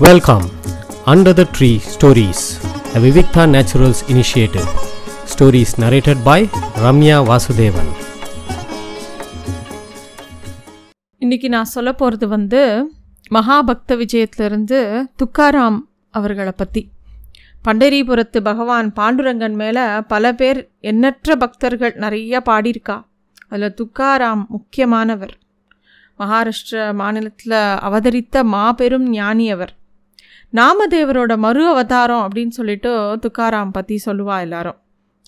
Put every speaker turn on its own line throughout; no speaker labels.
Welcome under the tree stories the Vivikta Naturals initiative stories narrated by Ramya Vasudevan
இன்னைக்கு நான் சொல்ல போகிறது வந்து மகாபக்த விஜயத்திலிருந்து துக்காராம் அவர்களை பற்றி பண்டரிபுரத்து பகவான் பாண்டுரங்கன் மேலே பல பேர் எண்ணற்ற பக்தர்கள் நிறைய பாடியிருக்கா. அதில் துக்காராம் முக்கியமானவர். மகாராஷ்டிர மாநிலத்தில் அவதரித்த மாபெரும் ஞானி அவர் நாமதேவரோட மறு அவதாரம் அப்படின்னு சொல்லிட்டு துக்காராம் பற்றி சொல்லுவா எல்லாரும்.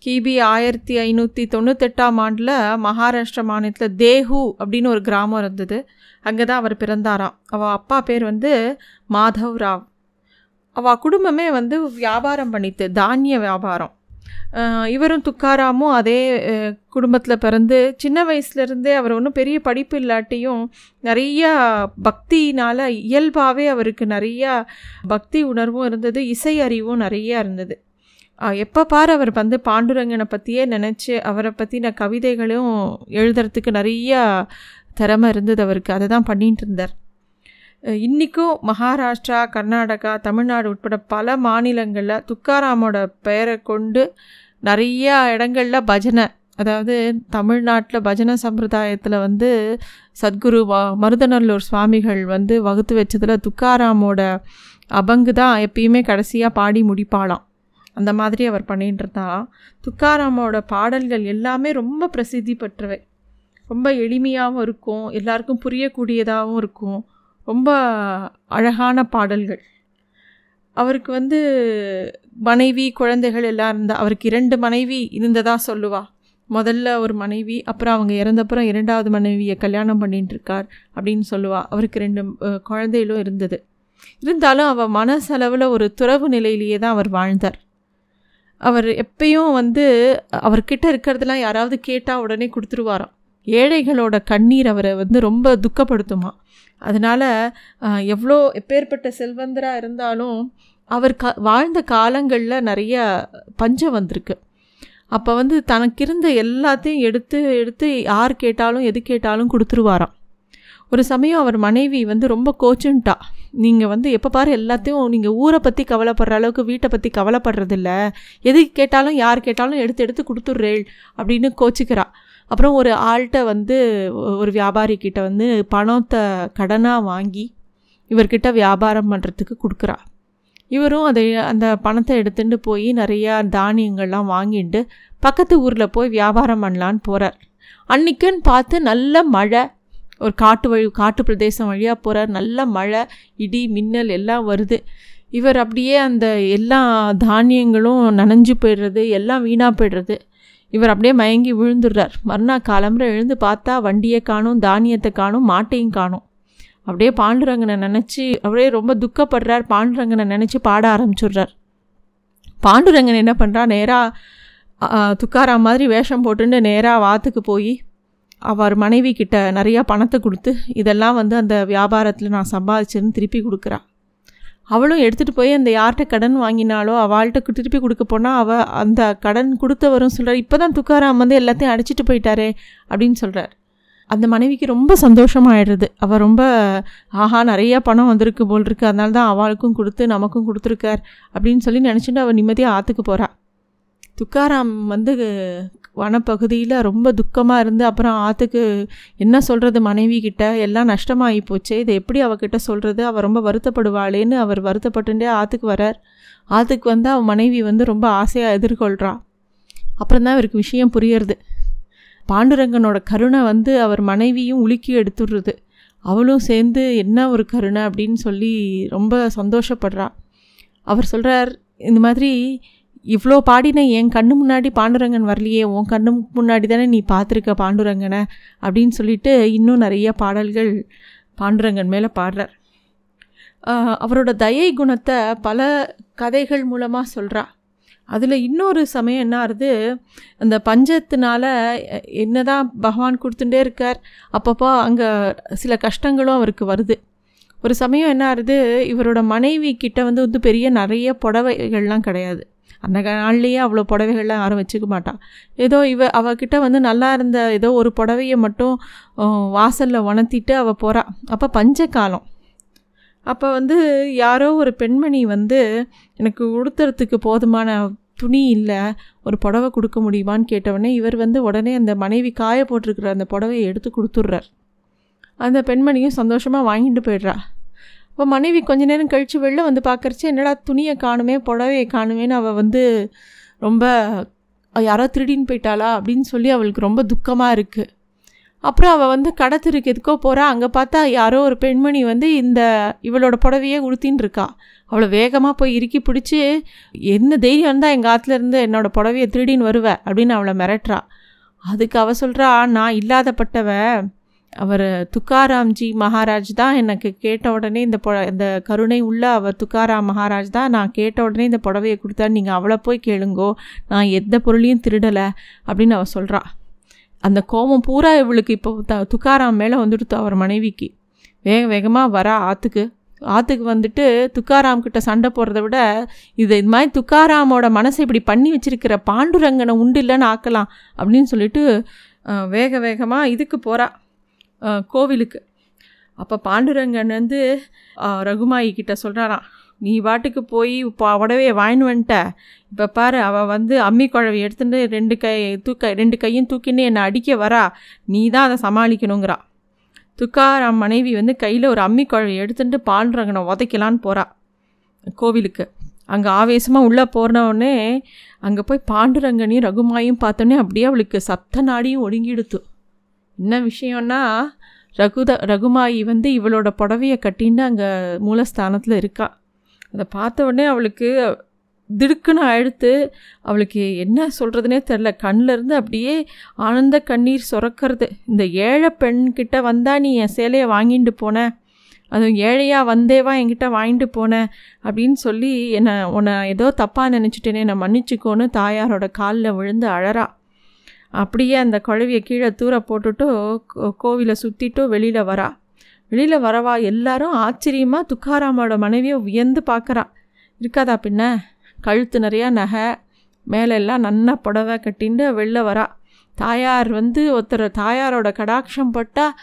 கிபி ஆயிரத்தி ஐநூற்றி தொண்ணூத்தெட்டாம் ஆண்டில் மகாராஷ்டிரா மாநிலத்தில் தேஹு அப்படின்னு ஒரு கிராமம் இருந்தது. அங்கே தான் அவர் பிறந்தாராம். அவள் அப்பா பேர் வந்து மாதவ் ராவ். அவள் குடும்பமே வந்து வியாபாரம் பண்ணித்து தானிய வியாபாரம். இவரும் துக்காராமும் அதே குடும்பத்தில் பிறந்து சின்ன வயசுலேருந்தே அவர் ஒன்றும் பெரிய படிப்பு இல்லாட்டியும் நிறையா பக்தினால் இயல்பாகவே அவருக்கு நிறையா பக்தி உணர்வும் இருந்தது இசை அறிவும் நிறையா இருந்தது. எப்போ பார் அவர் வந்து பாண்டுரங்கனை பற்றியே நினச்சி அவரை பற்றின கவிதைகளும் எழுதுறதுக்கு நிறையா திறமை இருந்தது அவருக்கு. அதை தான் பண்ணிகிட்டு இருந்தார். இன்றைக்கும் மகாராஷ்டிரா கர்நாடகா தமிழ்நாடு உட்பட பல மாநிலங்களில் துக்காராமோட பெயரை கொண்டு நிறையா இடங்களில் பஜனை அதாவது தமிழ்நாட்டில் பஜனை சம்பிரதாயத்தில் வந்து சத்குரு வ மருதநல்லூர் சுவாமிகள் வந்து வகுத்து வச்சதில் துக்காராமோட அபங்கு தான் எப்பயுமே கடைசியாக பாடி முடிப்பாளாம். அந்த மாதிரி அவர் பண்ணிகிட்டு இருந்தாராம் துக்காராமோட பாடல்கள் எல்லாமே ரொம்ப பிரசித்தி பெற்றவை. ரொம்ப எளிமையாகவும் இருக்கும் எல்லாருக்கும் புரியக்கூடியதாகவும் இருக்கும். ரொம்ப அழகான பாடல்கள். அவருக்கு வந்து மனைவி குழந்தைகள் எல்லாம் இருந்தால் அவருக்கு இரண்டு மனைவி இருந்ததாக சொல்லுவா. முதல்ல ஒரு மனைவி அப்புறம் அவங்க இறந்தப்புறம் இரண்டாவது மனைவியை கல்யாணம் பண்ணிட்டு இருக்கார் அப்படின்னு சொல்லுவா. அவருக்கு ரெண்டு குழந்தைகளும் இருந்தது. இருந்தாலும் அவள் மனசளவில் ஒரு துறவு நிலையிலேயே தான் அவர் வாழ்ந்தார். அவர் எப்பயும் வந்து அவர்கிட்ட இருக்கிறதெல்லாம் யாராவது கேட்டால் உடனே கொடுத்துருவாராம். ஏழைகளோட கண்ணீர் அவரை வந்து ரொம்ப துக்கப்படுத்துமா. அதனால் எவ்வளோ எப்பேற்பட்ட செல்வந்தராக இருந்தாலும் அவர் க வாழ்ந்த காலங்களில் நிறைய பஞ்சம் வந்திருக்கு. அப்போ வந்து தனக்கு இருந்த எல்லாத்தையும் எடுத்து எடுத்து யார் கேட்டாலும் எது கேட்டாலும் கொடுத்துருவாராம். ஒரு சமயம் அவர் மனைவி வந்து ரொம்ப கோச்சுன்ட்டா. நீங்கள் வந்து எப்போ பாரு எல்லாத்தையும் நீங்கள் ஊரை பற்றி கவலைப்படுற அளவுக்கு வீட்டை பற்றி கவலைப்படுறதில்ல. எது கேட்டாலும் யார் கேட்டாலும் எடுத்து எடுத்து கொடுத்துட்றேள் அப்படின்னு கோச்சிக்கிறா. அப்புறம் ஒரு ஆள்கிட்ட வந்து ஒரு வியாபாரிக்கிட்ட வந்து பணத்தை கடனாக வாங்கி இவர்கிட்ட வியாபாரம் பண்ணுறதுக்கு கொடுக்குறா. இவரும் அதை அந்த பணத்தை எடுத்துகிட்டு போய் நிறையா தானியங்கள்லாம் வாங்கிட்டு பக்கத்து ஊரில் போய் வியாபாரம் பண்ணலான்னு போகிறார் அன்றைக்குன்னு பார்த்து நல்ல மழை. ஒரு காட்டு வழி காட்டு பிரதேசம் வழியாக போகிறார் நல்ல மழை இடி மின்னல் எல்லாம் வருது. இவர் அப்படியே அந்த எல்லா தானியங்களும் நனைஞ்சு போயிடுறது எல்லாம் வீணாக போயிடுறது. இவர் அப்படியே மயங்கி விழுந்துடுறார். மறுநாள் காலம்புற எழுந்து பார்த்தா வண்டியை காணும் தானியத்தை காணும் மாட்டையும் காணும். அப்படியே பாண்டுரங்கனை நினச்சி அப்படியே ரொம்ப துக்கப்படுறார். பாண்டுரங்கனை நினச்சி பாட ஆரம்பிச்சிடுறார். பாண்டுரங்கன் என்ன பண்ணுறா நேராக துக்காரா மாதிரி வேஷம் போட்டுன்னு நேராக வாத்துக்கு போய் அவர் மனைவி கிட்ட நிறையா பணத்தை கொடுத்து இதெல்லாம் வந்து அந்த வியாபாரத்தில் நான் சம்பாதிச்சேன்னு திருப்பி கொடுக்குறா. அவளும் எடுத்துகிட்டு போய் அந்த யார்கிட்ட கடன் வாங்கினாலோ அவள்கிட்ட திருப்பி கொடுக்க போனால் அவள் அந்த கடன் கொடுத்தவரும் சொல்கிறார் இப்போ தான் துக்காராம் வந்து எல்லாத்தையும் அடிச்சிட்டு போயிட்டாரே அப்படின்னு சொல்கிறார் அந்த மனைவிக்கு ரொம்ப சந்தோஷமாயிடுறது. அவள் ரொம்ப ஆஹா நிறையா பணம் வந்திருக்கு போல் இருக்கு. அதனால தான் அவளுக்கும் கொடுத்து நமக்கும் கொடுத்துருக்கார் அப்படின்னு சொல்லி நினச்சிட்டு அவள் நிம்மதியாக ஆற்றுக்கு போகிறாள் துக்காராம் வந்து வனப்பகுதியில் ரொம்ப துக்கமாக இருந்து அப்புறம் ஆற்றுக்கு என்ன சொல்கிறது மனைவி கிட்ட? எல்லாம் நஷ்டமாகி போச்சே இதை எப்படி அவகிட்ட சொல்கிறது அவள் ரொம்ப வருத்தப்படுவாளேன்னு அவர் வருத்தப்பட்டுட்டே ஆற்றுக்கு வரார். ஆற்றுக்கு வந்து அவன் மனைவி வந்து ரொம்ப ஆசையாக எதிர்கொள்கிறா அப்புறம் தான் இவருக்கு விஷயம் புரியறது. பாண்டுரங்கனோட கருணை வந்து அவர் மனைவியும் உலுக்கி எடுத்துடுறது. அவளும் சேர்ந்து என்ன ஒரு கருணை அப்படின்னு சொல்லி ரொம்ப சந்தோஷப்படுறா. அவர் சொல்கிறார் இந்த மாதிரி இவ்வளோ பாடின என் கண்ணு முன்னாடி பாண்டுரங்கன் வரலையே உன் கண்ணு முன்னாடி தானே நீ பார்த்துருக்க பாண்டுரங்கனை அப்படின்னு சொல்லிட்டு இன்னும் நிறைய பாடல்கள் பாண்டுரங்கன் மேலே பாடுறார். அவரோட தயை குணத்தை பல கதைகள் மூலமாக சொல்கிறா அதில் இன்னொரு சமயம் என்ன ஆகுது அந்த பஞ்சத்தினால என்ன தான் பகவான் கொடுத்துட்டே இருக்கார் அப்பப்போ அங்கே சில கஷ்டங்களும் அவருக்கு வருது. ஒரு சமயம் என்ன ஆகுது இவரோட மனைவி கிட்ட வந்து வந்து பெரிய நிறைய புடவைகள்லாம் கிடையாது. அந்த நாள்லேயே அவ்வளோ புடவைகள்லாம் யாரும் வச்சுக்க மாட்டான் ஏதோ இவ அவகிட்ட வந்து நல்லா இருந்த ஏதோ ஒரு புடவையை மட்டும் வாசலில் உணர்த்திட்டு அவள் போகிறா அப்போ பஞ்ச காலம் அப்போ வந்து யாரோ ஒரு பெண்மணி வந்து எனக்கு உடுத்துறதுக்கு போதுமான துணி இல்லை ஒரு புடவை கொடுக்க முடியுமான்னு கேட்டவுடனே இவர் வந்து உடனே அந்த மனைவி காய போட்டிருக்கிற அந்த புடவையை எடுத்து கொடுத்துட்றார். அந்த பெண்மணியும் சந்தோஷமாக வாங்கிட்டு போயிடுறா. இப்போ மனைவி கொஞ்ச நேரம் கழித்து வெளில வந்து பார்க்குறச்சு என்னடா துணியை காணுமே புடவையை காணுமேன்னு அவள் வந்து ரொம்ப யாரோ திருடின்னு போயிட்டாளா? அப்படின்னு சொல்லி அவளுக்கு ரொம்ப துக்கமாக இருக்குது அப்புறம் அவள் வந்து கடத்திருக்கு எதுக்கோ போகிறா அங்கே பார்த்தா யாரோ ஒரு பெண்மணி வந்து இந்த இவளோட புடவையே உடுத்தின்னு இருக்கா. அவளை வேகமாக போய் இறுக்கி பிடிச்சி என்ன தைரியம் இருந்தால் எங்கள் ஆற்றுல இருந்து என்னோட புடவையை திருடின்னு வருவ? அப்படின்னு அவளை மிரட்டுறா. அதுக்கு அவள் சொல்கிறா நான் இல்லாதப்பட்டவன் அவர் துக்காராம்ஜி மகாராஜ் தான் எனக்கு கேட்ட உடனே இந்த பொ இந்த கருணை உள்ள அவர் துக்காராம் மகாராஜ் தான் நான் கேட்ட உடனே இந்த புடவையை கொடுத்தா நீங்கள் அவளை போய் கேளுங்கோ. நான் எந்த பொருளையும் திருடலை அப்படின்னு அவள் சொல்கிறா அந்த கோபம் பூரா இவளுக்கு இப்போ த துக்காராம் மேலே வந்துடுத்து அவர் மனைவிக்கு. வேக வேகமாக வரா ஆற்றுக்கு ஆற்றுக்கு வந்துட்டு துக்காராம் கிட்ட சண்டை போடுறத விட இது இது மாதிரி துக்காராமோட மனசை இப்படி பண்ணி வச்சிருக்கிற பாண்டுரங்கனை உண்டு இல்லைன்னு ஆக்கலாம் அப்படின்னு சொல்லிட்டு வேக வேகமாக இதுக்கு போகிறா கோவிலுக்கு. அப்போ பாண்டுரங்கன் வந்து ரகுமாயி கிட்ட சொல்கிறாராம் நீ பாட்டுக்கு போய் பா- உடவே வாங்கின்னு வந்துட்ட இப்போ பாரு அவள் வந்து அம்மி குழவி எடுத்துட்டு ரெண்டு கை தூக்க ரெண்டு கையும் தூக்கின்னு என்னை அடிக்க வரா. நீ தான் அதை சமாளிக்கணுங்கிறா. துக்காராம் மனைவி வந்து கையில் ஒரு அம்மி குழவி எடுத்துட்டு பாண்டுரங்கனை உதைக்கலான்னு போகிறா கோவிலுக்கு. அங்கே ஆவேசமாக உள்ளே போனவுடனே அங்கே போய் பாண்டுரங்கனையும் ரகுமாயும் பார்த்தோன்னே அப்படியே அவளுக்கு சப்த நாடியும் ஒடுங்கிடுத்து. என்ன விஷயம்னா ரகுத ரகுமாயி வந்து இவளோட புடவையை கட்டின்னு அங்கே மூலஸ்தானத்தில் இருக்கா. அதை பார்த்த உடனே அவளுக்கு திடுக்குன்னு அழுத்து அவளுக்கு என்ன சொல்கிறதுனே தெரில கண்ணிலேருந்து அப்படியே ஆனந்த கண்ணீர் சுரக்கிறது. இந்த ஏழை பெண்கிட்ட வந்தால் நீ என் சேலையை வாங்கிட்டு போன. அதுவும் ஏழையாக வந்தேவா என்கிட்ட வாங்கிட்டு போனேன் அப்படின்னு சொல்லி என்னை உன்னை ஏதோ தப்பாக நினச்சிட்டேனே என்னை மன்னிச்சுக்கோன்னு தாயாரோட காலில் விழுந்து அழறா. அப்படியே அந்த குழவியை கீழே தூர போட்டுட்டு கோ- கோவிலை சுற்றிட்டு வெளியில் வரா. வெளியில் வரவா எல்லாரும் ஆச்சரியமாக துக்காராமோட மனைவியை வியந்து பார்க்குறா இருக்காதா பின்ன? கழுத்து நிறையா நகை மேலே எல்லாம் நன்னா புடவை கட்டின்னு வெளில வரா. தாயார் வந்து ஒருத்தர் தாயாரோட கடாட்சம் பட்டால்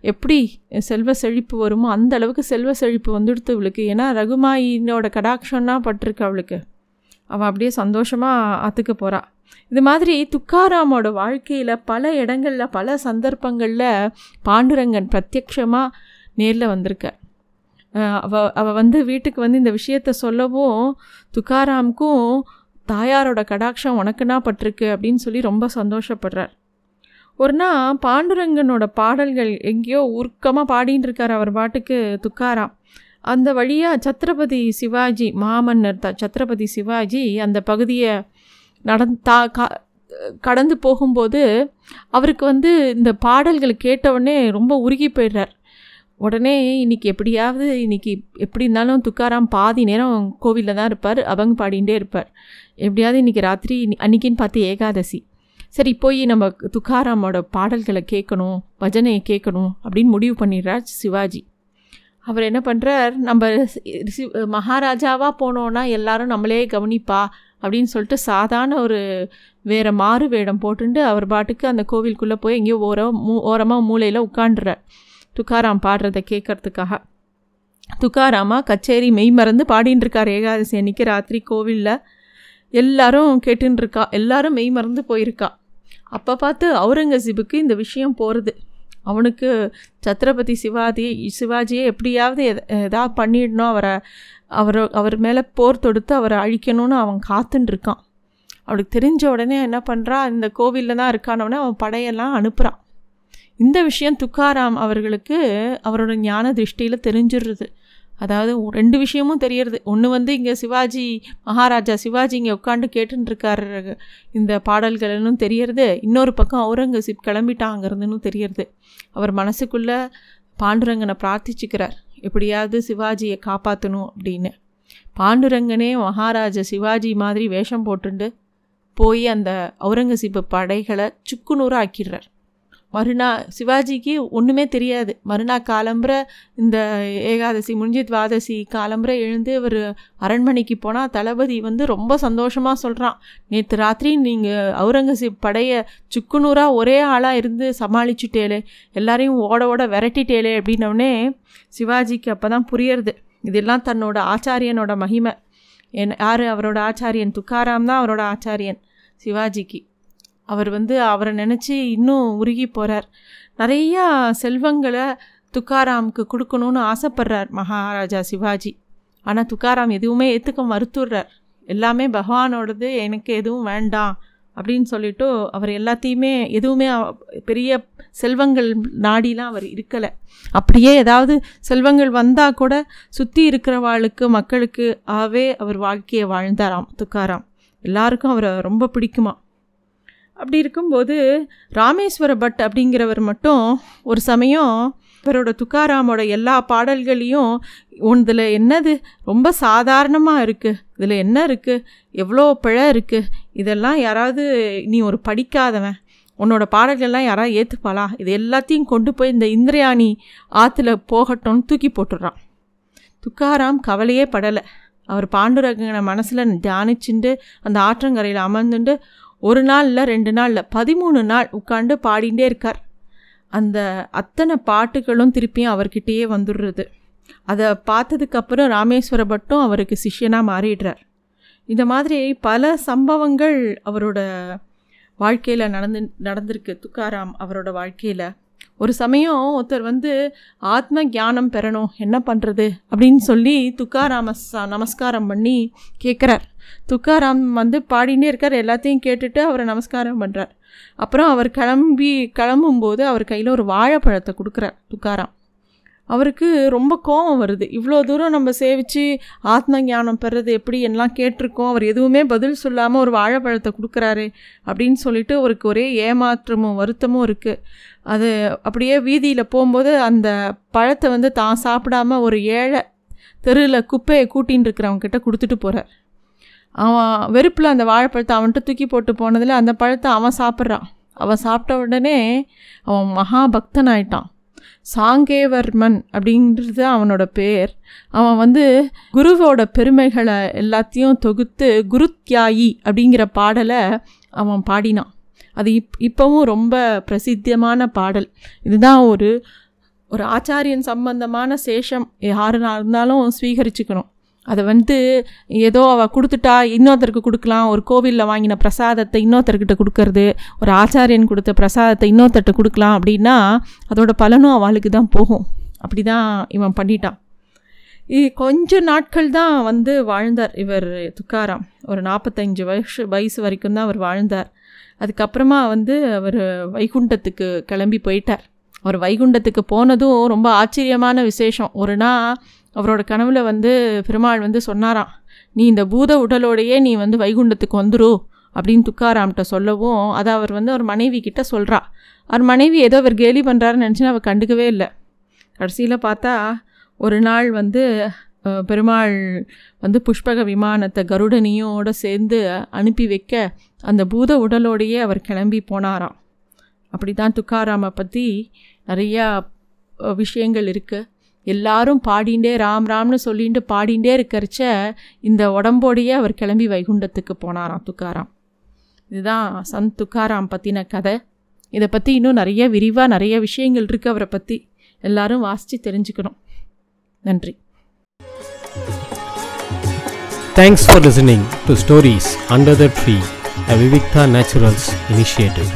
எப்படி செல்வ செழிப்பு வருமோ அந்த அளவுக்கு செல்வ செழிப்பு வந்துடுத்து இவளுக்கு. ஏன்னா ரகுமாயினோட கடாட்சம்னா பட்டிருக்கு அவளுக்கு. அவள் அப்படியே சந்தோஷமாக அத்துக்க போகிறாள் இது மாதிரி துக்காராமோட வாழ்க்கையில் பல இடங்களில் பல சந்தர்ப்பங்களில் பாண்டுரங்கன் பிரத்யக்ஷமாக நேரில் வந்திருக்கார் அவ அவ வந்து வீட்டுக்கு வந்து இந்த விஷயத்த சொல்லவும் துக்காராமுக்கும் தாயாரோட கடாட்சம் உனக்குன்னா பட்டிருக்கு அப்படின்னு சொல்லி ரொம்ப சந்தோஷப்படுறார். ஒரு நாள் பாண்டுரங்கனோட பாடல்கள் எங்கேயோ உருக்கமாக பாடின்னு இருக்கார் அவர் பாட்டுக்கு துக்காராம். அந்த வழியாக சத்ரபதி சிவாஜி மாமன்னர் த சத்ரபதி சிவாஜி அந்த பகுதியை நடந் தா கா- கடந்து போகும்போது அவருக்கு வந்து இந்த பாடல்களை கேட்டவுடனே ரொம்ப உருகி போயிடுறார். உடனே இன்னைக்கு எப்படியாவது இன்னைக்கு எப்படி இருந்தாலும் துக்காராம் பாதி நேரம் கோவிலில் தான் இருப்பார் அவங்க பாடிகிட்டே இருப்பார். எப்படியாவது இன்றைக்கி ராத்திரி அன்றைக்கின்னு அன்னைக்குன்னு பார்த்து ஏகாதசி. சரி போய் நம்ம துக்காராமோட பாடல்களை கேட்கணும் பஜனையை கேட்கணும் அப்படின்னு முடிவு பண்ணிடுறார் சிவாஜி. அவர் என்ன பண்ணுறார் நம்ம சி- மகாராஜாவாக போனோன்னா எல்லாரும் நம்மளே கவனிப்பா அப்படின்னு சொல்லிட்டு சாதாரண ஒரு வேறு மாறு வேடம் போட்டுண்டு அவர் பாட்டுக்கு அந்த கோவிலுக்குள்ளே போய் எங்கேயோ ஓரம் மூ ஓரமாக மூலையில் உட்காண்டுறார் துக்காராம் பாடுறதை கேட்கறதுக்காக. துக்காராமா கச்சேரி மெய் மறந்து பாடின்னு இருக்கார் ஏகாதசி அன்னைக்கு ராத்திரி கோவிலில். எல்லாரும் கேட்டுன்னு இருக்கா. எல்லாரும் மெய் மறந்து போயிருக்கா. அப்போ பார்த்து அவுரங்கசீபுக்கு இந்த விஷயம் போகிறது அவனுக்கு சத்ரபதி சிவாஜி சிவாஜியை எப்படியாவது எதை எதாவது பண்ணிடணும் அவரை அவர் அவர் மேலே போர் தொடுத்து அவரை அழிக்கணும்னு அவன் காத்துன்னு இருக்கான் அவளுக்கு தெரிஞ்ச உடனே என்ன பண்ணுறான் இந்த கோவிலில் தான் இருக்கானவனே அவன் படையெல்லாம் அனுப்புகிறான் இந்த விஷயம் துக்காராம் அவர்களுக்கு அவரோட ஞான திருஷ்டியில் தெரிஞ்சிடுறது அதாவது ரெண்டு விஷயமும் தெரியறது. ஒன்று வந்து இங்கே சிவாஜி மகாராஜா சிவாஜி இங்கே உட்காந்து கேட்டுருக்காரு இந்த பாடல்கள்னு தெரியறது. இன்னொரு பக்கம் அவுரங்கசீப் கிளம்பிட்டாங்கிறதுன்னு தெரியறது. அவர் மனசுக்குள்ளே பாண்டுரங்கனை பிரார்த்திச்சுக்கிறார். எப்படியாவது சிவாஜியை காப்பாற்றணும் அப்படின்னு. பாண்டுரங்கனே மகாராஜா சிவாஜி மாதிரி வேஷம் போட்டுண்டு போய் அந்த அவுரங்கசீப்பு படைகளை சுக்குநூறாக ஆக்கிடுறார் மறுநா சிவாஜிக்கு ஒன்றுமே தெரியாது. மறுநாள் காலம்புற இந்த ஏகாதசி முடிஞ்சு துவாதசி காலம்புற எழுந்து அவர் அரண்மனைக்கு போனால் தளபதி வந்து ரொம்ப சந்தோஷமாக சொல்கிறான் நேற்று ராத்திரி நீங்கள் அவுரங்கசீப் படையை சுக்குநூறாக ஒரே ஆளாக இருந்து சமாளிச்சுட்டேலே எல்லாரையும் ஓட ஓட விரட்டிட்டேலே அப்படின்னோடனே சிவாஜிக்கு அப்போ தான் புரியறது. இதெல்லாம் தன்னோட ஆச்சாரியனோட மகிமை. என் யார் அவரோட ஆச்சாரியன்? துக்காராம் தான் அவரோட ஆச்சாரியன். சிவாஜிக்கு. அவர் வந்து அவரை நினச்சி இன்னும் உருகி போகிறார் நிறையா செல்வங்களை துக்காராமுக்கு கொடுக்கணும்னு ஆசைப்படுறார் மகாராஜா சிவாஜி. ஆனால் துக்காராம் எதுவுமே ஏற்றுக்க மறுத்துடுறார். எல்லாமே பகவானோடது எனக்கு எதுவும் வேண்டாம் அப்படின்னு சொல்லிட்டு அவர் எல்லாத்தையுமே எதுவுமே பெரிய செல்வங்கள் நாடிலாம் அவர் இருக்கலை. அப்படியே ஏதாவது செல்வங்கள் வந்தால் கூட சுற்றி இருக்கிறவாளுக்கு மக்களுக்கு ஆவே அவர் வாழ்க்கையை வாழ்ந்தாராம் துக்காராம். எல்லாருக்கும் அவரை ரொம்ப பிடிக்குமா அப்படி இருக்கும்போது ராமேஸ்வர பட் அப்படிங்கிறவர் மட்டும் ஒரு சமயம் இவரோட துக்காராமோட எல்லா பாடல்களையும் இதில் என்னது? ரொம்ப சாதாரணமாக இருக்குது இதில் என்ன இருக்குது எவ்வளோ பிழை இருக்குது இதெல்லாம் யாராவது நீ ஒரு படிக்காதவன். உன்னோட பாடல்கள்லாம் யாராவது ஏற்றுப்பாளா இது எல்லாத்தையும் கொண்டு போய் இந்த இந்திரயாணி ஆற்றுல போகட்டும்னு தூக்கி போட்டுடுறான். துக்காராம் கவலையே படலை. அவர் பாண்டுரங்கனை மனசில் தியானிச்சுண்டு அந்த ஆற்றங்கரையில் அமர்ந்துண்டு ஒரு நாள் இல்லை ரெண்டு நாளில் பதிமூணு நாள் உட்காந்து பாடிகிட்டே இருக்கார். அந்த அத்தனை பாட்டுகளும் திருப்பியும் அவர்கிட்டயே வந்துடுறது. அதை பார்த்ததுக்கப்புறம் ராமேஸ்வர பட்டும் அவருக்கு சிஷ்யனாக மாறிடுறார். இந்த மாதிரி பல சம்பவங்கள் அவரோட வாழ்க்கையில் நடந்து நடந்திருக்கு. துக்காராம் அவரோட வாழ்க்கையில். ஒரு சமயம் ஒருத்தர் வந்து ஆத்ம ஞானம் பெறணும் என்ன பண்ணுறது அப்படின்னு சொல்லி துக்காராம நமஸ்காரம் பண்ணி கேட்குறார் துக்காராம் வந்து பாடினே இருக்கார். எல்லாத்தையும் கேட்டுட்டு அவரை நமஸ்காரம் பண்ணுறார் அப்புறம் அவர் கிளம்பி கிளம்பும்போது அவர் கையில் ஒரு வாழைப்பழத்தை கொடுக்குறார் துக்காராம். அவருக்கு ரொம்ப கோபம் வருது. இவ்வளோ தூரம் நம்ம சேவித்து ஆத்ம ஞானம் பெறது எப்படி எல்லாம் கேட்டிருக்கோம். அவர் எதுவுமே பதில் சொல்லாமல் ஒரு வாழைப்பழத்தை கொடுக்குறாரு அப்படின்னு சொல்லிட்டு அவருக்கு ஒரே ஏமாற்றமும் வருத்தமும் இருக்குது அது அப்படியே வீதியில் போகும்போது அந்த பழத்தை வந்து தான் சாப்பிடாம ஒரு ஏழை தெருவில் குப்பையை கூட்டின்னு இருக்கிறவங்கிட்ட கொடுத்துட்டு போகிறார் அவன் வெறுப்பில் அந்த வாழைப்பழத்தை அவன்கிட்ட தூக்கி போட்டு போனதில் அந்த பழத்தை அவன் சாப்பிட்றான். அவன் சாப்பிட்ட உடனே அவன் மகா பக்தன் ஆயிட்டான் சாங்கேவர்மன் அப்படின்றது அவனோட பேர். அவன் வந்து குருவோட பெருமைகளை எல்லாத்தையும் தொகுத்து குருத்யாயி அப்படிங்கிற பாடலை அவன் பாடினான். அது இப் இப்போவும் ரொம்ப பிரசித்தமான பாடல். இதுதான் ஒரு ஒரு ஆச்சாரியன் சம்பந்தமான சேஷம். யாருனா இருந்தாலும் ஸ்வீகரிச்சுக்கணும். அதை வந்து ஏதோ அவள் கொடுத்துட்டா இன்னொருத்தருக்கு கொடுக்கலாம். ஒரு கோவிலில் வாங்கின பிரசாதத்தை இன்னொருத்தர்கிட்ட கொடுக்கறது ஒரு ஆச்சாரியன் கொடுத்த பிரசாதத்தை இன்னொருத்தர்கிட்ட கொடுக்கலாம் அப்படின்னா அதோட பலனும் அவளுக்கு தான் போகும். அப்படி தான் இவன் பண்ணிட்டான். இ கொஞ்ச நாட்கள் தான் வந்து வாழ்ந்தார் இவர் துக்காராம். ஒரு நாற்பத்தஞ்சு வயசு வயசு வரைக்கும் தான் அவர் வாழ்ந்தார். அதுக்கப்புறமா வந்து அவர் வைகுண்டத்துக்கு கிளம்பி போயிட்டார். அவர் வைகுண்டத்துக்கு போனதும் ரொம்ப ஆச்சரியமான விசேஷம். ஒரு நாள் அவரோட கனவில் வந்து பெருமாள் வந்து சொன்னாராம் நீ இந்த பூத உடலோடையே நீ வந்து வைகுண்டத்துக்கு வந்துரு அப்படின்னு துக்காராம்கிட்ட சொல்லவும் அதை அவர் வந்து அவர் மனைவி கிட்ட சொல்கிறா அவர் மனைவி ஏதோ அவர் கேலி பண்ணுறாருன்னு நினச்சின்னு அவர் கண்டுக்கவே இல்லை. கடைசியில் பார்த்தா ஒரு நாள் வந்து பெருமாள் வந்து புஷ்பக விமானத்தை கருடனியோடு சேர்ந்து அனுப்பி வைக்க அந்த பூத உடலோடையே அவர் கிளம்பி போனாராம். அப்படி தான் துக்காராமை பற்றி நிறையா விஷயங்கள் இருக்குது எல்லாரும் பாடிண்டே ராம் ராம்னு சொல்லிட்டு பாடிண்டே இருக்கிறச்ச இந்த உடம்போடையே அவர் கிளம்பி வைகுண்டத்துக்கு போனாராம் துக்காராம். இதுதான் சந்த் துக்காராம் பற்றின கதை. இதை பற்றி இன்னும் நிறைய விரிவாக நிறைய விஷயங்கள் இருக்குது அவரை பற்றி எல்லாரும் வாசித்து தெரிஞ்சுக்கணும். நன்றி.
Thanks for listening to stories under the tree a Vivikta Naturals initiative